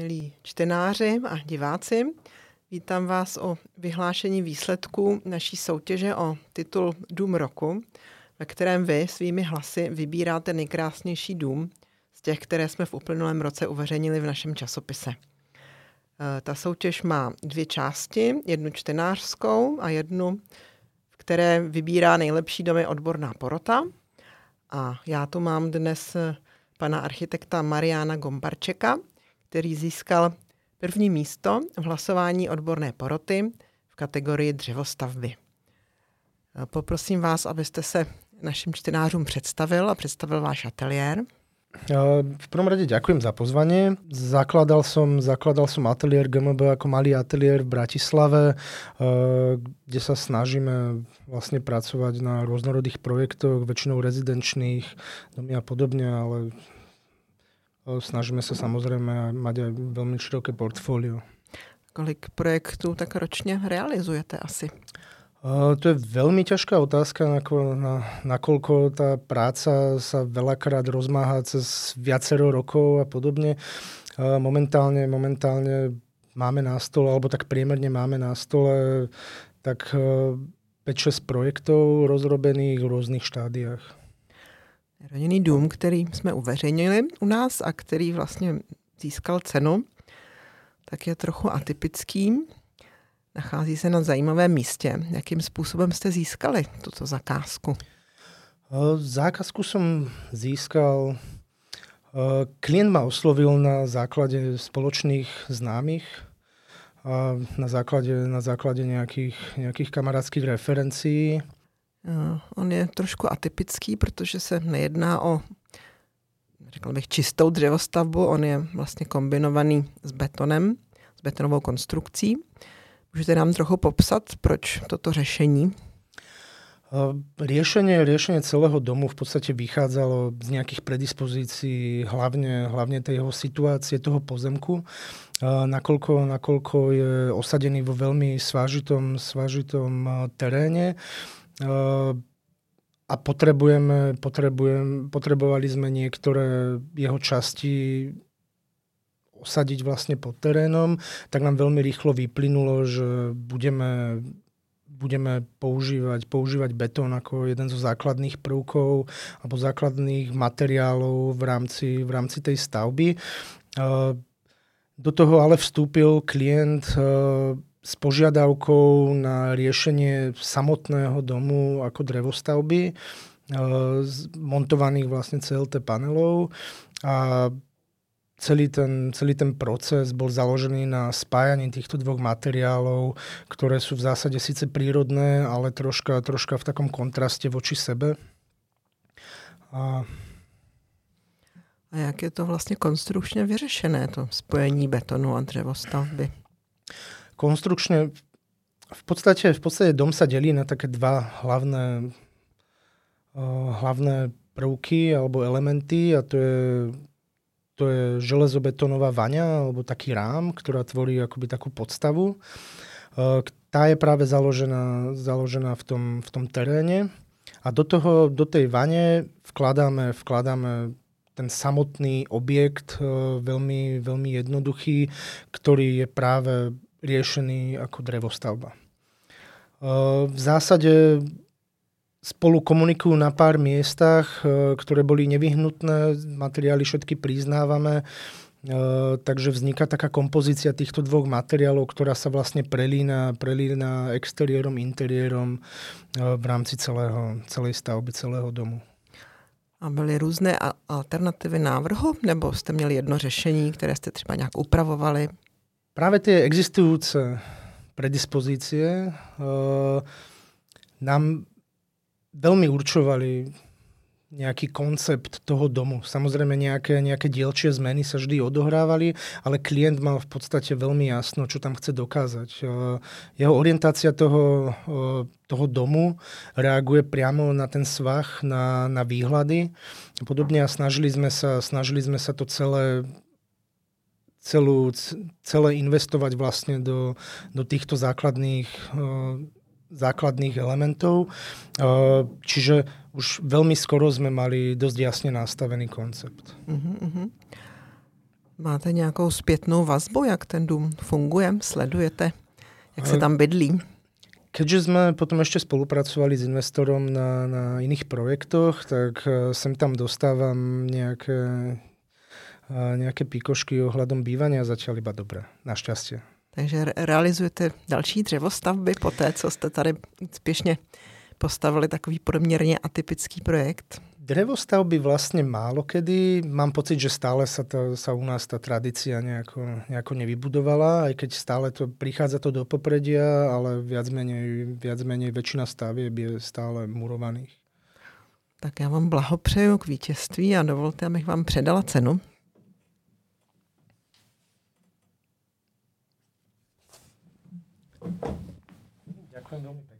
milí čtenáři a diváci. Vítám vás o vyhlášení výsledků naší soutěže o titul Dům roku, ve kterém vy svými hlasy vybíráte nejkrásnější dům z těch, které jsme v uplynulém roce uveřejnili v našem časopise. Eh, ta soutěž má dvě části, jednu čtenářskou a jednu, v které vybírá nejlepší domy odborná porota. A já tu mám dnes pana architekta Mariana Gombarčeka, který získal první místo v hlasování odborné poroty v kategorii dřevostavby. Poprosím vás, abyste se našim čtenářům představil a představil váš ateliér. V prvom rade ďakujem za pozvanie. Zakladal som, zakladal som ateliér GMB ako malý ateliér v Bratislave, kde sa snažíme vlastne pracovať na rôznorodých projektoch, väčšinou rezidenčných, domy a podobne, ale snažíme sa samozrejme mať aj veľmi široké portfólio. Kolik projektů tak ročne realizujete asi? Uh, to je veľmi ťažká otázka, nako, na, nakoľko tá práca sa veľakrát rozmáha cez viacero rokov a podobne. Uh, momentálne, momentálne máme na stole, alebo tak priemerne máme na stole tak uh, 5-6 projektov rozrobených v rôznych štádiách. Rodinný dům, který jsme uveřejnili u nás a který vlastně získal cenu, tak je trochu atypický. Nachází se na zajímavém místě. Jakým způsobem jste získali tuto zakázku? Zákazku som získal, klient ma oslovil na základe spoločných známych, na základe, na základe nejakých, nejakých kamarádských referencií. On je trošku atypický, protože se nejedná o řekl bych, čistou dřevostavbu. On je vlastně kombinovaný s betonem, s betonovou konstrukcí. Můžete nám trochu popsat, proč toto řešení? Riešenie, riešenie celého domu v podstate vychádzalo z nejakých predispozícií, hlavne, hlavne tej jeho situácie, toho pozemku, nakoľko, nakoľko je osadený vo veľmi svážitom, svážitom teréne a potrebujeme, potrebujem, potrebovali sme niektoré jeho časti osadiť vlastne pod terénom, tak nám veľmi rýchlo vyplynulo, že budeme budeme používať, používať betón ako jeden zo základných prvkov alebo základných materiálov v rámci, v rámci tej stavby. Do toho ale vstúpil klient s požiadavkou na riešenie samotného domu ako drevostavby, montovaných vlastne CLT panelov a celý ten, celý ten proces bol založený na spájaní týchto dvoch materiálov, ktoré sú v zásade síce prírodné, ale troška, troška v takom kontraste voči sebe. A... a jak je to vlastně konstrukčně vyřešené, to spojení betonu a dřevostavby? Konstrukčne v podstate, v podstate dom sa delí na také dva hlavné, uh, hlavné prvky alebo elementy a to je to je železobetónová vaňa, alebo taký rám, ktorá tvorí akoby takú podstavu. E, tá je práve založená, založená v, tom, v tom teréne a do, toho, do tej vane vkladáme, vkladáme ten samotný objekt, e, veľmi, veľmi jednoduchý, ktorý je práve riešený ako drevostavba. E, v zásade spolu komunikujú na pár miestach, e, ktoré boli nevyhnutné, materiály všetky priznávame, e, takže vzniká taká kompozícia týchto dvoch materiálov, ktorá sa vlastne prelína, prelína exteriérom, interiérom v rámci celého, celej stavby, celého domu. A byly různé alternativy návrhu, nebo jste měli jedno řešení, které jste třeba nějak upravovali? Práve tie existujúce predispozície uh, nám veľmi určovali nejaký koncept toho domu. Samozrejme nejaké, nejaké dielčie zmeny sa vždy odohrávali, ale klient mal v podstate veľmi jasno, čo tam chce dokázať. Jeho orientácia toho, toho domu reaguje priamo na ten svah, na, na výhľady. Podobne a snažili sme sa, snažili sme sa to celé celú, celé investovať vlastne do, do týchto základných základných elementov. Čiže už veľmi skoro sme mali dosť jasne nastavený koncept. Uh-huh. Máte nějakou zpětnou vazbu, jak ten dům funguje? Sledujete, jak se tam bydlí? Keďže sme potom ešte spolupracovali s investorom na, na iných projektoch, tak sem tam dostávam nejaké, nejaké píkošky ohľadom bývania zatiaľ iba dobré, našťastie. Takže realizujete další dřevostavby po té, co jste tady úspěšně postavili takový poměrně atypický projekt? Drevostavby vlastne málo kedy. Mám pocit, že stále sa, to, sa u nás tá tradícia nejako, nejako nevybudovala, aj keď stále to prichádza to do popredia, ale viac menej, viac menej väčšina stavieb je stále murovaných. Tak já vám blahopřeju k vítězství a dovolte, abych vám předala cenu. Quando eu me pego.